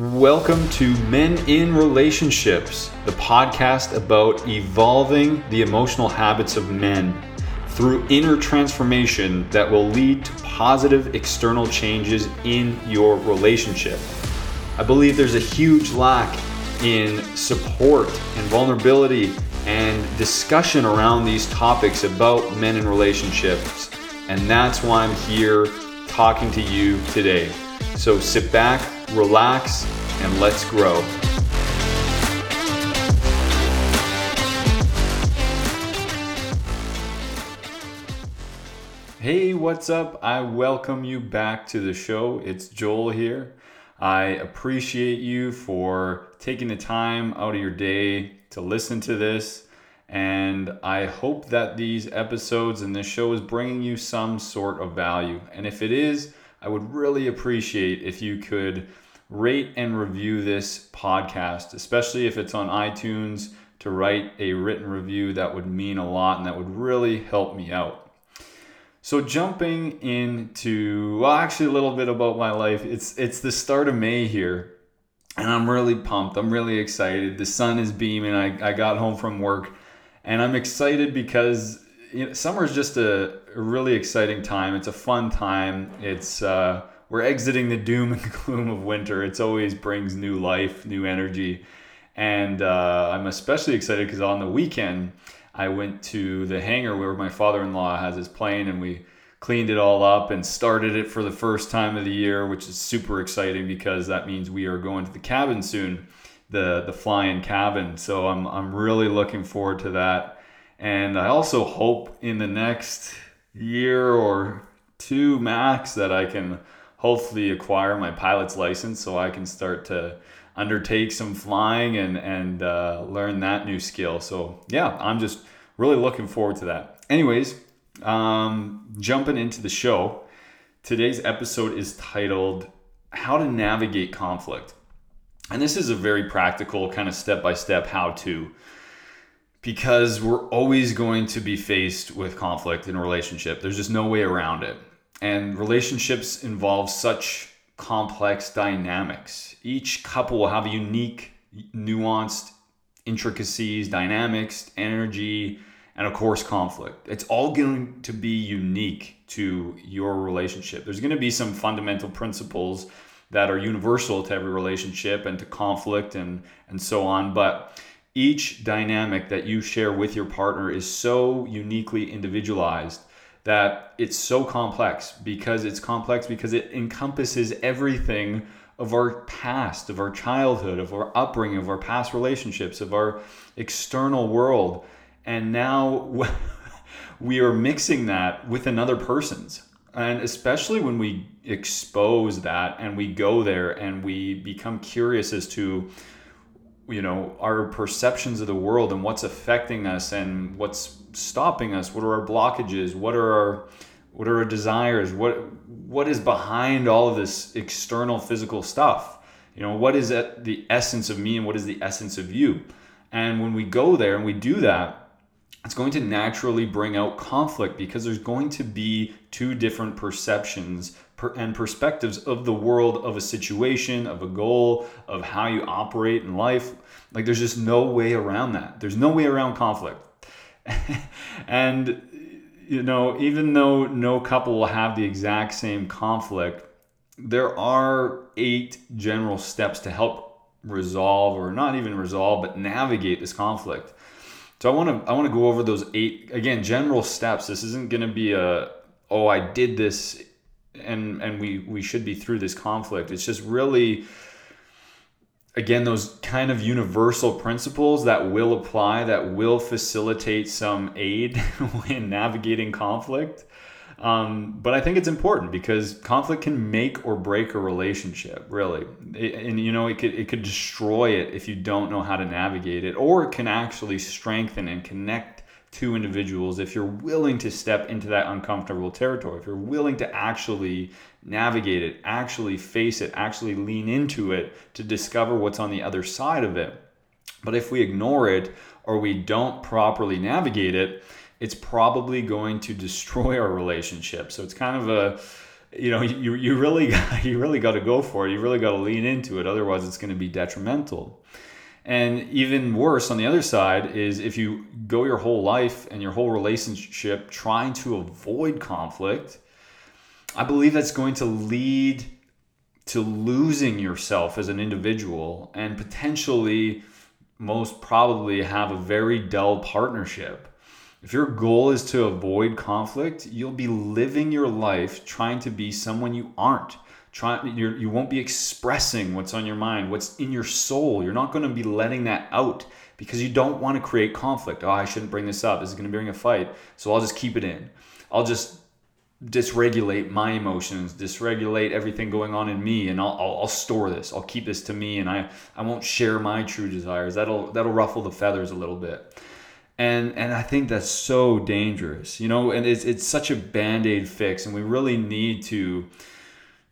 Welcome to Men in Relationships, the podcast about evolving the emotional habits of men through inner transformation that will lead to positive external changes in your relationship. I believe there's a huge lack in support and vulnerability and discussion around these topics about men in relationships. And that's why I'm here talking to you today. So sit back, relax, and let's grow. Hey, what's up? I welcome you back to the show. It's Joel here. I appreciate you for taking the time out of your day to listen to this. And I hope that these episodes and this show is bringing you some sort of value. And if it is, I would really appreciate if you could rate and review this podcast, especially if it's on iTunes, to write a written review. That would mean a lot and that would really help me out. So jumping into well, actually a little bit about my life. It's it's the start of May here, and I'm really pumped. I'm really excited. The sun is beaming. I, I got home from work, and I'm excited because you know, summer is just a, really exciting time. It's a fun time. It's uh, we're exiting the doom and gloom of winter. It always brings new life, new energy, and uh, I'm especially excited because on the weekend I went to the hangar where my father-in-law has his plane, and we cleaned it all up and started it for the first time of the year, which is super exciting because that means we are going to the cabin soon, the the flying cabin. So I'm I'm really looking forward to that and I also hope in the next year or two max that I can hopefully acquire my pilot's license so I can start to undertake some flying and, and uh, learn that new skill. So, yeah, I'm just really looking forward to that. Anyways, um, jumping into the show, today's episode is titled How to Navigate Conflict. And this is a very practical, kind of step by step how to because we're always going to be faced with conflict in a relationship. There's just no way around it. And relationships involve such complex dynamics. Each couple will have a unique, nuanced intricacies, dynamics, energy, and of course, conflict. It's all going to be unique to your relationship. There's going to be some fundamental principles that are universal to every relationship and to conflict and, and so on. But each dynamic that you share with your partner is so uniquely individualized that it's so complex because it's complex because it encompasses everything of our past, of our childhood, of our upbringing, of our past relationships, of our external world. And now we are mixing that with another person's. And especially when we expose that and we go there and we become curious as to you know our perceptions of the world and what's affecting us and what's stopping us. What are our blockages? What are our what are our desires? What what is behind all of this external physical stuff? You know what is the essence of me and what is the essence of you? And when we go there and we do that it's going to naturally bring out conflict because there's going to be two different perceptions and perspectives of the world, of a situation, of a goal, of how you operate in life. Like there's just no way around that. There's no way around conflict. and you know, even though no couple will have the exact same conflict, there are eight general steps to help resolve or not even resolve but navigate this conflict. So I want to I want to go over those eight again general steps. This isn't going to be a oh I did this and and we we should be through this conflict. It's just really again those kind of universal principles that will apply that will facilitate some aid in navigating conflict um, but i think it's important because conflict can make or break a relationship really it, and you know it could, it could destroy it if you don't know how to navigate it or it can actually strengthen and connect two individuals if you're willing to step into that uncomfortable territory, if you're willing to actually navigate it, actually face it, actually lean into it to discover what's on the other side of it. But if we ignore it or we don't properly navigate it, it's probably going to destroy our relationship. So it's kind of a you know, you, you really you really got to go for it. You really got to lean into it. Otherwise, it's going to be detrimental. And even worse on the other side is if you go your whole life and your whole relationship trying to avoid conflict, I believe that's going to lead to losing yourself as an individual and potentially most probably have a very dull partnership. If your goal is to avoid conflict, you'll be living your life trying to be someone you aren't. Try, you're, you won't be expressing what's on your mind, what's in your soul. You're not going to be letting that out because you don't want to create conflict. Oh, I shouldn't bring this up. This is going to bring a fight. So I'll just keep it in. I'll just dysregulate my emotions, dysregulate everything going on in me, and I'll, I'll, I'll, store this. I'll keep this to me, and I, I won't share my true desires. That'll that'll ruffle the feathers a little bit, and and I think that's so dangerous, you know. And it's it's such a band aid fix, and we really need to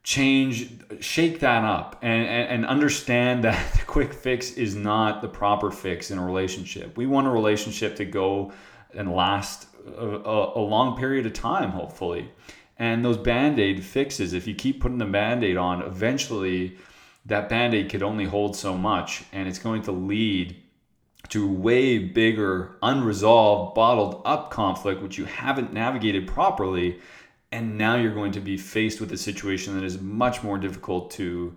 change, shake that up, and, and and understand that the quick fix is not the proper fix in a relationship. We want a relationship to go and last a, a, long period of time, hopefully. And those band aid fixes, if you keep putting the band aid on, eventually that band aid could only hold so much, and it's going to lead to way bigger, unresolved, bottled up conflict, which you haven't navigated properly. And now you're going to be faced with a situation that is much more difficult to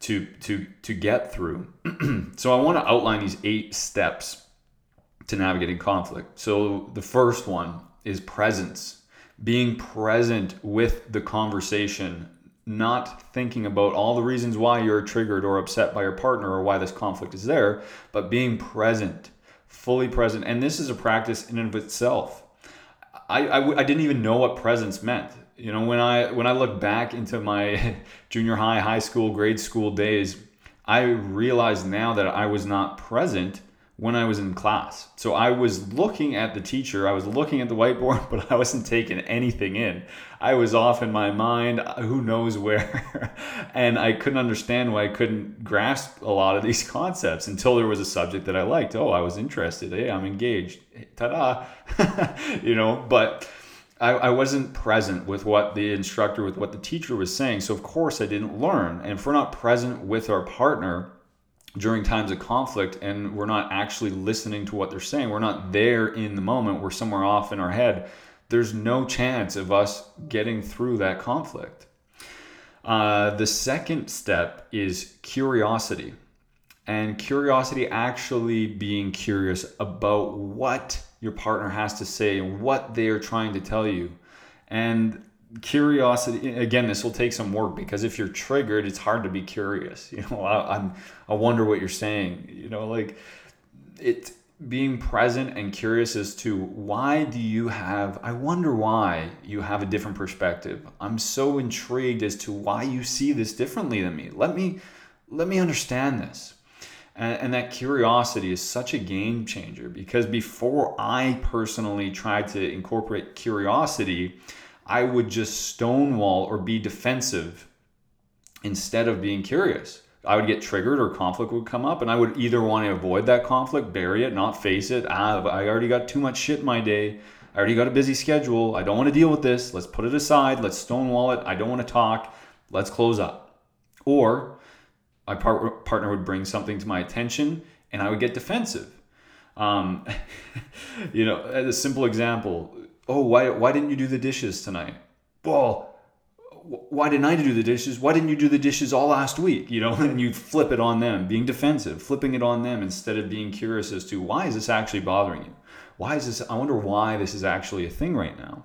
to to to get through. so I want to outline these eight steps to navigating conflict. So the first one is presence, being present with the conversation, not thinking about all the reasons why you're triggered or upset by your partner or why this conflict is there, but being present, fully present. And this is a practice in and of itself. I, I, I didn't even know what presence meant. You know, when I when I look back into my junior high, high school, grade school days, I realize now that I was not present when I was in class. So I was looking at the teacher, I was looking at the whiteboard, but I wasn't taking anything in. I was off in my mind, uh, who knows where. and I couldn't understand why I couldn't grasp a lot of these concepts until there was a subject that I liked. Oh, I was interested. Hey, I'm engaged. Ta da. you know, but. I, I wasn't present with what the instructor, with what the teacher was saying. So, of course, I didn't learn. And if we're not present with our partner, during times of conflict and we're not actually listening to what they're saying, we're not there in the moment, we're somewhere off in our head, there's no chance of us getting through that conflict. Uh, the second step is curiosity. And curiosity actually being curious about what your partner has to say and what they are trying to tell you. And curiosity again this will take some work because if you're triggered it's hard to be curious you know I, i'm i wonder what you're saying you know like it being present and curious as to why do you have i wonder why you have a different perspective. I'm so intrigued as to why you see this differently than me. Let me let me understand this. And, and that curiosity is such a game changer because before i personally tried to incorporate curiosity I would just stonewall or be defensive instead of being curious. I would get triggered or conflict would come up, and I would either want to avoid that conflict, bury it, not face it. Ah, I already got too much shit in my day. I already got a busy schedule. I don't want to deal with this. Let's put it aside. Let's stonewall it. I don't want to talk. Let's close up. Or my part- partner would bring something to my attention, and I would get defensive. Um, you know, as a simple example, oh, why, why didn't you do the dishes tonight? Well, why didn't I do the dishes? Why didn't you do the dishes all last week? You know, and you flip it on them, being defensive, flipping it on them instead of being curious as to why is this actually bothering you? Why is this? I wonder why this is actually a thing right now.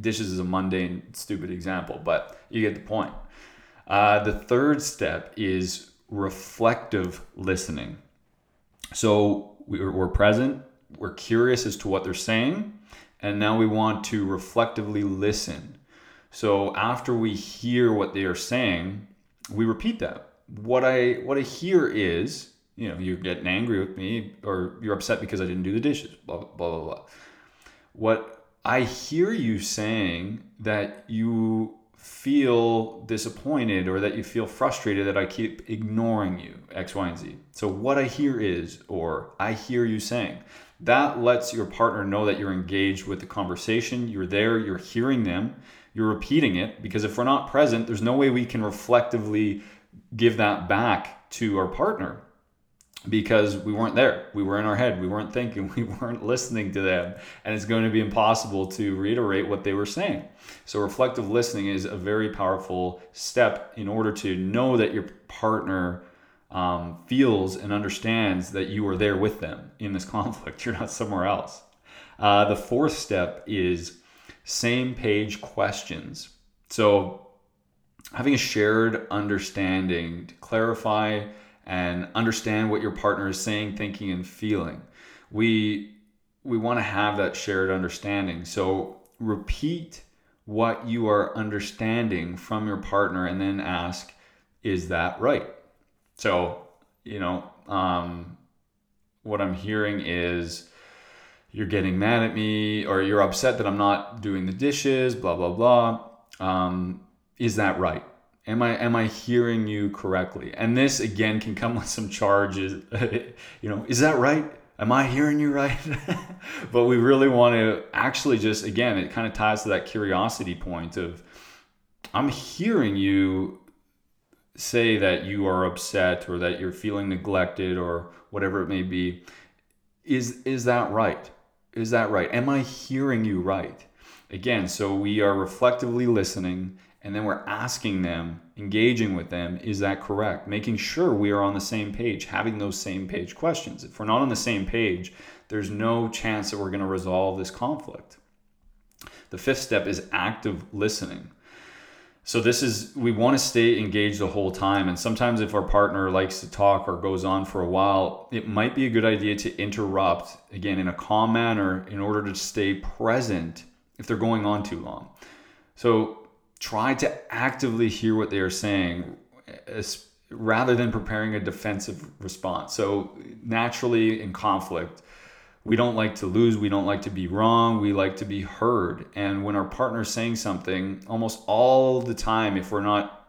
Dishes is a mundane, stupid example, but you get the point. Uh, the third step is reflective listening. So we're present, we're curious as to what they're saying, and now we want to reflectively listen. So after we hear what they are saying, we repeat that. What I what I hear is, you know, you're getting angry with me or you're upset because I didn't do the dishes, blah blah blah blah. What I hear you saying that you feel disappointed or that you feel frustrated that I keep ignoring you, X, Y, and Z. So, what I hear is, or I hear you saying, that lets your partner know that you're engaged with the conversation, you're there, you're hearing them, you're repeating it because if we're not present, there's no way we can reflectively give that back to our partner because we weren't there. We were in our head. We weren't thinking. We weren't listening to them. And it's going to be impossible to reiterate what they were saying. So, reflective listening is a very powerful step in order to know that your partner um, feels and understands that you are there with them in this conflict. You're not somewhere else. Uh, the fourth step is same page questions. So, having a shared understanding to clarify and understand what your partner is saying, thinking, and feeling. We we want to have that shared understanding. So repeat what you are understanding from your partner and then ask, is that right? So, you know, um, what I'm hearing is you're getting mad at me or you're upset that I'm not doing the dishes, blah, blah, blah. Um, is that right? Am I am I hearing you correctly? And this again can come with some charges. you know, is that right? Am I hearing you right? but we really want to actually just again, it kind of ties to that curiosity point of I'm hearing you say that you are upset or that you're feeling neglected or whatever it may be. Is is that right? Is that right? Am I hearing you right? Again, so we are reflectively listening and then we're asking them, engaging with them, is that correct? Making sure we are on the same page, having those same page questions. If we're not on the same page, there's no chance that we're going to resolve this conflict. The fifth step is active listening. So this is we want to stay engaged the whole time and sometimes if our partner likes to talk or goes on for a while, it might be a good idea to interrupt again in a calm manner in order to stay present if they're going on too long. So try to actively hear what they are saying rather than preparing a defensive response. So, naturally, in conflict, we don't like to lose, we don't like to be wrong, we like to be heard. And when our partner's saying something, almost all the time, if we're not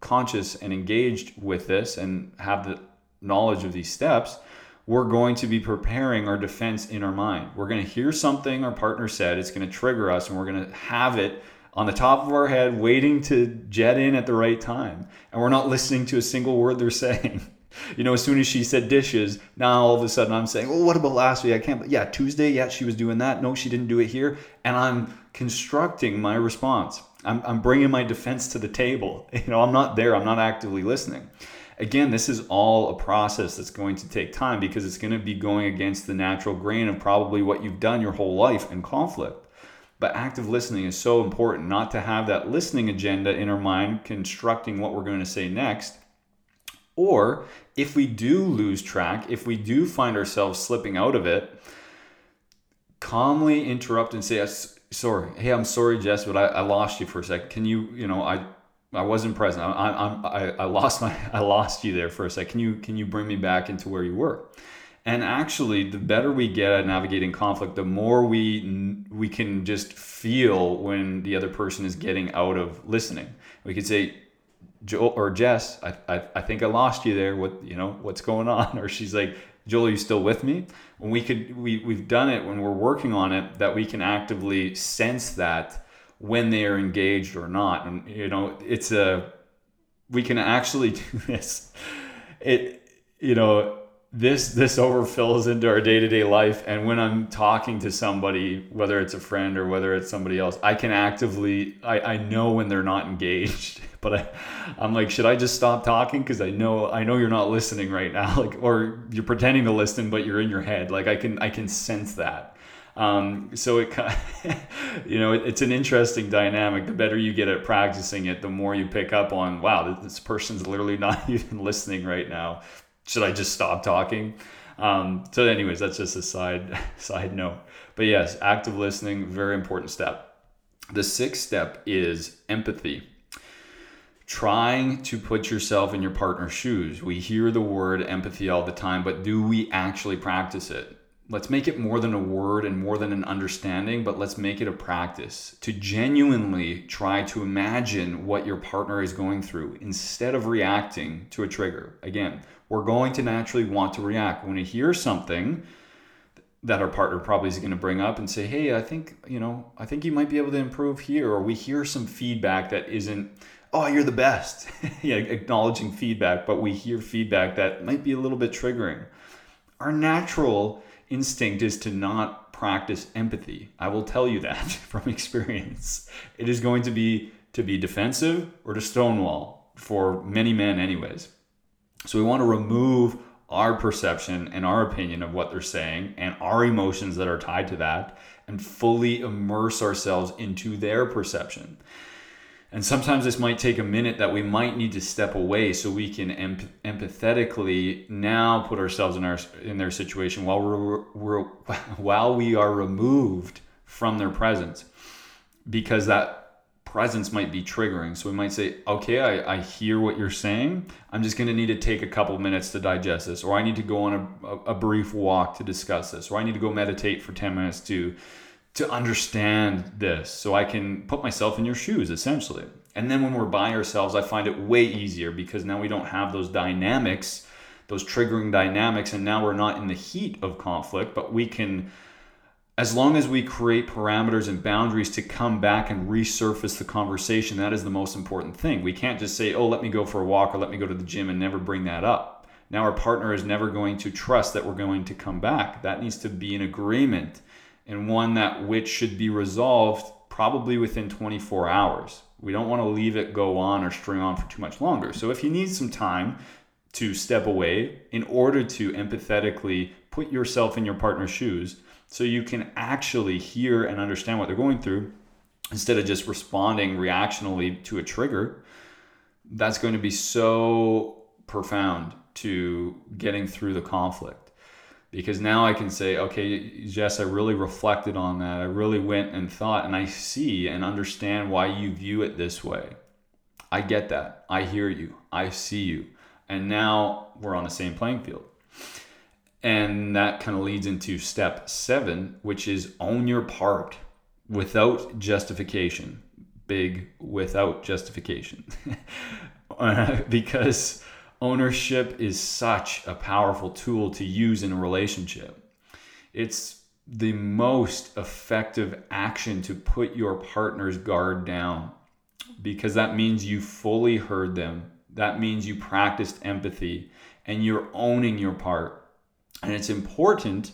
conscious and engaged with this and have the knowledge of these steps, we're going to be preparing our defense in our mind. We're going to hear something our partner said, it's going to trigger us, and we're going to have it on the top of our head, waiting to jet in at the right time. And we're not listening to a single word they're saying. You know, as soon as she said dishes, now all of a sudden I'm saying, well, what about last week? I can't, yeah, Tuesday, yeah, she was doing that. No, she didn't do it here. And I'm constructing my response. I'm, I'm bringing my defense to the table. You know, I'm not there, I'm not actively listening. Again, this is all a process that's going to take time because it's going to be going against the natural grain of probably what you've done your whole life in conflict. But active listening is so important not to have that listening agenda in our mind constructing what we're going to say next. Or if we do lose track, if we do find ourselves slipping out of it, calmly interrupt and say, sorry, hey, I'm sorry, Jess, but I, I lost you for a second. Can you, you know, I I wasn't present. I, I, I, I lost my I lost you there for a second. Can you can you bring me back into where you were? And actually, the better we get at navigating conflict, the more we we can just feel when the other person is getting out of listening. We could say, Joel or Jess, I, I, I think I lost you there. What you know, what's going on? Or she's like, Joel, are you still with me? When we could, we we've done it when we're working on it that we can actively sense that when they are engaged or not. And you know, it's a we can actually do this. It you know this this overfills into our day-to-day life and when i'm talking to somebody whether it's a friend or whether it's somebody else i can actively i, I know when they're not engaged but I, i'm like should i just stop talking because i know i know you're not listening right now like or you're pretending to listen but you're in your head like i can i can sense that um, so it you know it, it's an interesting dynamic the better you get at practicing it the more you pick up on wow this person's literally not even listening right now should I just stop talking? Um, so, anyways, that's just a side side note. But yes, active listening, very important step. The sixth step is empathy. Trying to put yourself in your partner's shoes. We hear the word empathy all the time, but do we actually practice it? Let's make it more than a word and more than an understanding, but let's make it a practice to genuinely try to imagine what your partner is going through instead of reacting to a trigger. Again, we're going to naturally want to react. When we hear something, that our partner probably is going to bring up and say, "Hey, I think you know, I think you might be able to improve here," or we hear some feedback that isn't, "Oh, you're the best," yeah, acknowledging feedback, but we hear feedback that might be a little bit triggering. Our natural instinct is to not practice empathy. I will tell you that from experience. It is going to be to be defensive or to stonewall for many men, anyways. So we want to remove our perception and our opinion of what they're saying and our emotions that are tied to that and fully immerse ourselves into their perception. And sometimes this might take a minute that we might need to step away so we can empathetically now put ourselves in our in their situation while we're, we're while we are removed from their presence because that presence might be triggering. So we might say, okay, I, I hear what you're saying. I'm just going to need to take a couple minutes to digest this, or I need to go on a, a, brief walk to discuss this, or I need to go meditate for 10 minutes to to understand this so I can put myself in your shoes essentially. And then when we're by ourselves, I find it way easier because now we don't have those dynamics, those triggering dynamics, and now we're not in the heat of conflict, but we can as long as we create parameters and boundaries to come back and resurface the conversation, that is the most important thing. We can't just say, oh, let me go for a walk or let me go to the gym and never bring that up. Now, our partner is never going to trust that we're going to come back. That needs to be an agreement and one that which should be resolved probably within 24 hours. We don't want to leave it go on or string on for too much longer. So, if you need some time to step away in order to empathetically put yourself in your partner's shoes, so you can actually hear and understand what they're going through instead of just responding reactionally to a trigger that's going to be so profound to getting through the conflict because now I can say, okay, Jess, I really reflected on that. I really went and thought, and I see and understand why you view it this way. I get that. I hear you. I see you. And now we're on the same playing field. And that kind of leads into step seven, which is own your part without justification. Big without justification. because ownership is such a powerful tool to use in a relationship. It's the most effective action to put your partner's guard down because that means you fully heard them. That means you practiced empathy and you're owning your part and it's important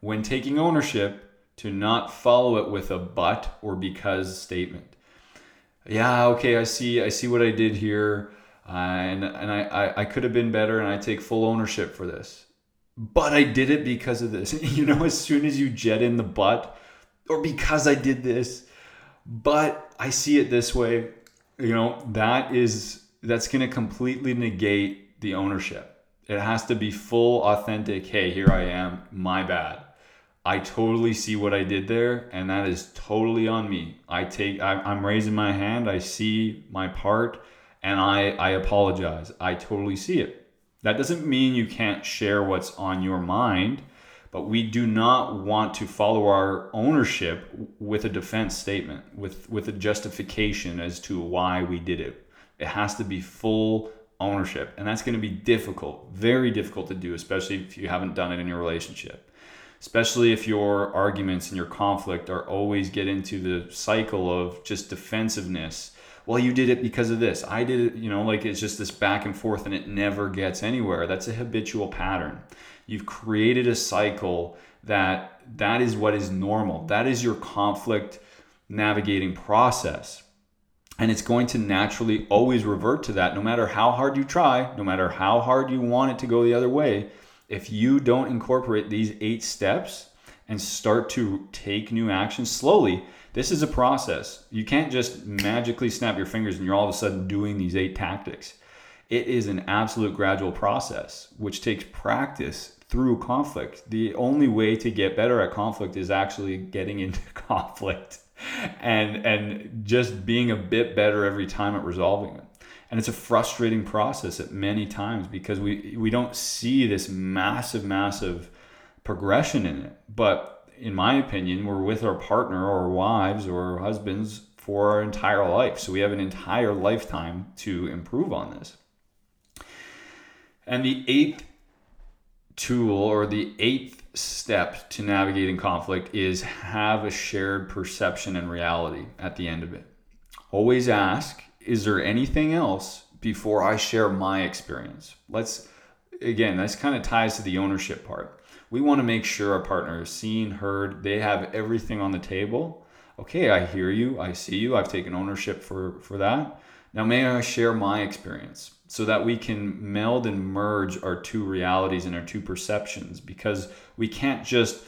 when taking ownership to not follow it with a but or because statement. Yeah, okay, I see I see what I did here. Uh, and and I, I, I could have been better and I take full ownership for this. But I did it because of this. you know, as soon as you jet in the but, or because I did this, but I see it this way, you know, that is that's going to completely negate the ownership. It has to be full, authentic. Hey, here I am. My bad. I totally see what I did there, and that is totally on me. I take. I'm raising my hand. I see my part, and I I apologize. I totally see it. That doesn't mean you can't share what's on your mind, but we do not want to follow our ownership with a defense statement, with with a justification as to why we did it. It has to be full ownership. And that's going to be difficult, very difficult to do, especially if you haven't done it in your relationship. Especially if your arguments and your conflict are always get into the cycle of just defensiveness. Well, you did it because of this. I did it, you know, like it's just this back and forth and it never gets anywhere. That's a habitual pattern. You've created a cycle that that is what is normal. That is your conflict navigating process and it's going to naturally always revert to that no matter how hard you try, no matter how hard you want it to go the other way. If you don't incorporate these eight steps and start to take new actions slowly, this is a process. You can't just magically snap your fingers and you're all of a sudden doing these eight tactics. It is an absolute gradual process, which takes practice through conflict. The only way to get better at conflict is actually getting into conflict and and just being a bit better every time at resolving it and it's a frustrating process at many times because we we don't see this massive massive progression in it but in my opinion we're with our partner or wives or husbands for our entire life so we have an entire lifetime to improve on this and the eighth tool or the eighth step to navigating conflict is have a shared perception and reality at the end of it. Always ask, is there anything else before I share my experience? Let's, again, this kind of ties to the ownership part. We want to make sure our partner is seen, heard, they have everything on the table. Okay, I hear you, I see you, I've taken ownership for, for that. Now, may I share my experience so that we can meld and merge our two realities and our two perceptions because we can't just,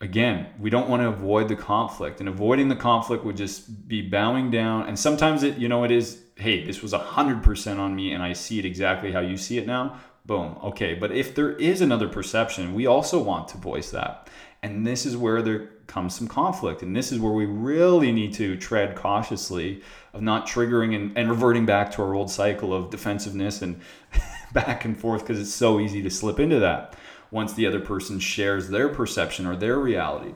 again, we don't want to avoid the conflict. And avoiding the conflict would just be bowing down. And sometimes it, you know, it is, hey, this was 100% on me and I see it exactly how you see it now. Boom. Okay. But if there is another perception, we also want to voice that. And this is where there comes some conflict. And this is where we really need to tread cautiously of not triggering and, and reverting back to our old cycle of defensiveness and back and forth because it's so easy to slip into that once the other person shares their perception or their reality.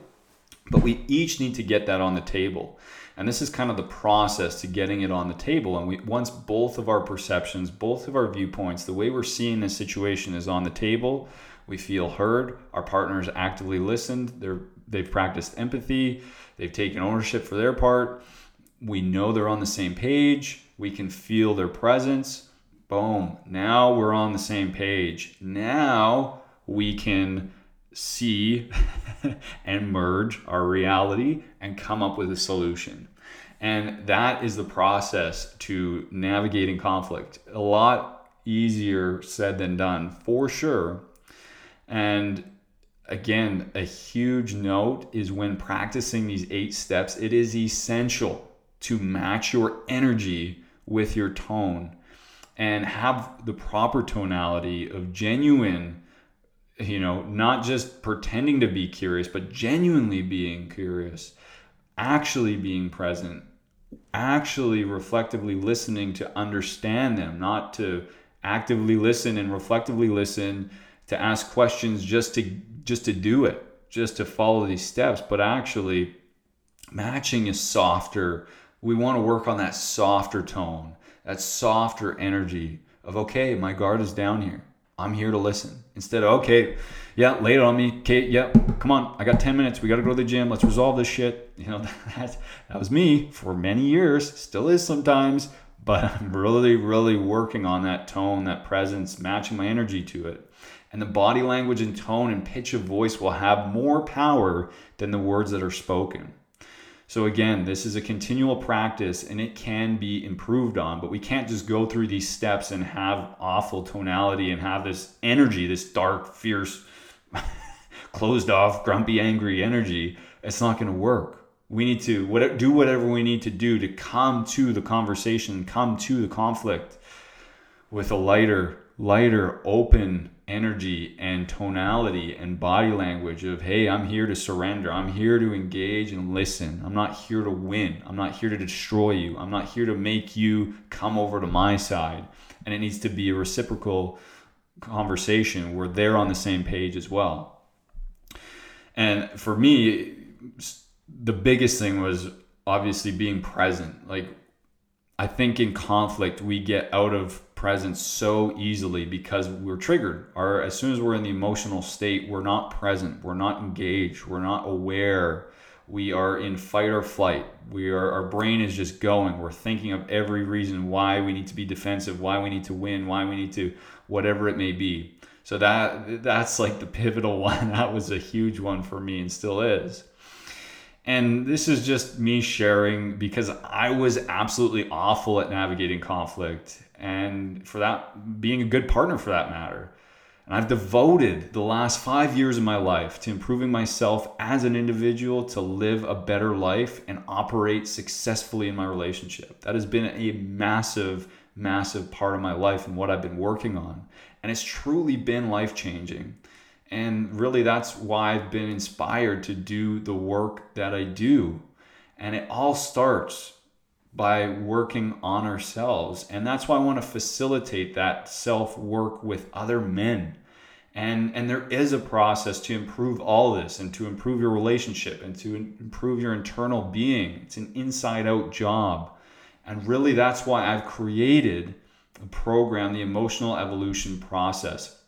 But we each need to get that on the table. And this is kind of the process to getting it on the table. And we, once both of our perceptions, both of our viewpoints, the way we're seeing this situation is on the table, we feel heard. Our partners actively listened. They're they've practiced empathy. They've taken ownership for their part. We know they're on the same page. We can feel their presence. Boom. Now we're on the same page. Now we can see and merge our reality and come up with a solution. And that is the process to navigating conflict. A lot easier said than done, for sure. And again, a huge note is when practicing these eight steps, it is essential to match your energy with your tone and have the proper tonality of genuine, you know, not just pretending to be curious, but genuinely being curious, actually being present, actually reflectively listening to understand them, not to actively listen and reflectively listen to ask questions just to just to do it, just to follow these steps, but actually matching is softer. We want to work on that softer tone, that softer energy of okay, my guard is down here. I'm here to listen. Instead of okay, yeah, lay it on me. Okay, yeah, come on. I got 10 minutes. We got to go to the gym. Let's resolve this shit. You know, that, that was me for many years, still is sometimes, but I'm really, really working on that tone, that presence, matching my energy to it and the body language and tone and pitch of voice will have more power than the words that are spoken. So, again, this is a continual practice and it can be improved on, but we can't just go through these steps and have awful tonality and have this energy, this dark, fierce, closed off, grumpy, angry energy. It's not going to work. We need to do whatever we need to do to come to the conversation, come to the conflict with a lighter, lighter, open, energy and tonality and body language of hey i'm here to surrender. I'm here to engage and listen. I'm not here to win. I'm not here to destroy you. I'm not here to make you come over to my side. And it needs to be a reciprocal conversation. Where they're on the same page as well. And for me the biggest thing was obviously being present. Like i think in conflict we get out of present so easily because we're triggered. Our as soon as we're in the emotional state, we're not present, we're not engaged, we're not aware. We are in fight or flight. We are our brain is just going. We're thinking of every reason why we need to be defensive, why we need to win, why we need to whatever it may be. So that that's like the pivotal one. That was a huge one for me and still is. And this is just me sharing because I was absolutely awful at navigating conflict and for that being a good partner for that matter. And I've devoted the last five years of my life to improving myself as an individual to live a better life and operate successfully in my relationship. That has been a massive, massive part of my life and what I've been working on. And it's truly been life changing. And really, that's why I've been inspired to do the work that I do. And it all starts by working on ourselves. And that's why I want to facilitate that self work with other men. And, and there is a process to improve all this and to improve your relationship and to improve your internal being. It's an inside out job. And really, that's why I've created a program, the Emotional Evolution Process.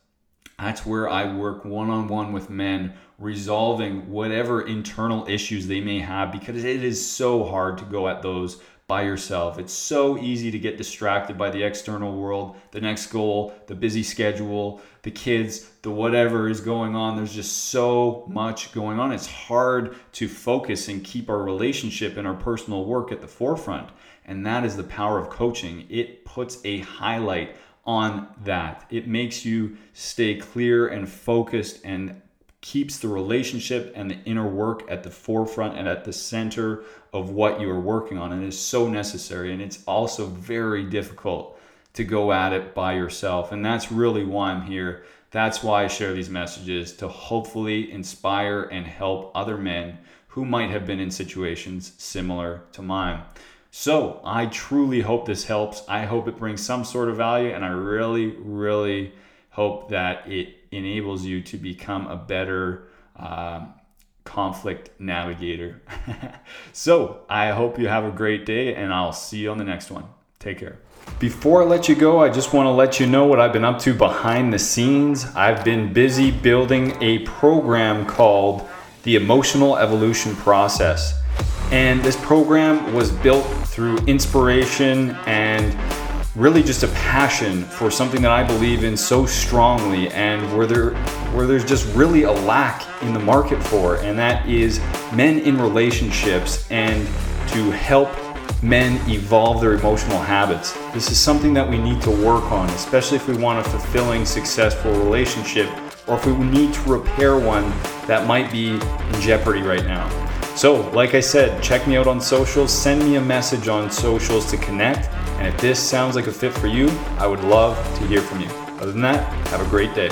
That's where I work one on one with men, resolving whatever internal issues they may have because it is so hard to go at those by yourself. It's so easy to get distracted by the external world, the next goal, the busy schedule, the kids, the whatever is going on. There's just so much going on. It's hard to focus and keep our relationship and our personal work at the forefront. And that is the power of coaching. It puts a highlight on that. It makes you stay clear and focused and keeps the relationship and the inner work at the forefront and at the center of what you are working on. And it is so necessary. And it's also very difficult to go at it by yourself. And that's really why I'm here. That's why I share these messages to hopefully inspire and help other men who might have been in situations similar to mine. So I truly hope this helps. I hope it brings some sort of value, and I really, really hope that it enables you to become a better uh, conflict navigator. so I hope you have a great day, and I'll see you on the next one. Take care. Before I let you go, I just want to let you know what I've been up to behind the scenes. I've been busy building a program called the Emotional Evolution Process. And this program was built through inspiration and really just a passion for something that I believe in so strongly and where there where there's just really a lack in the market for and that is men in relationships and to help men evolve their emotional habits. This is something that we need to work on, especially if we want a fulfilling, successful relationship or if we need to repair one that might be in jeopardy right now. So, like I said, check me out on socials, send me a message on socials to connect. And if this sounds like a fit for you, I would love to hear from you. Other than that, have a great day.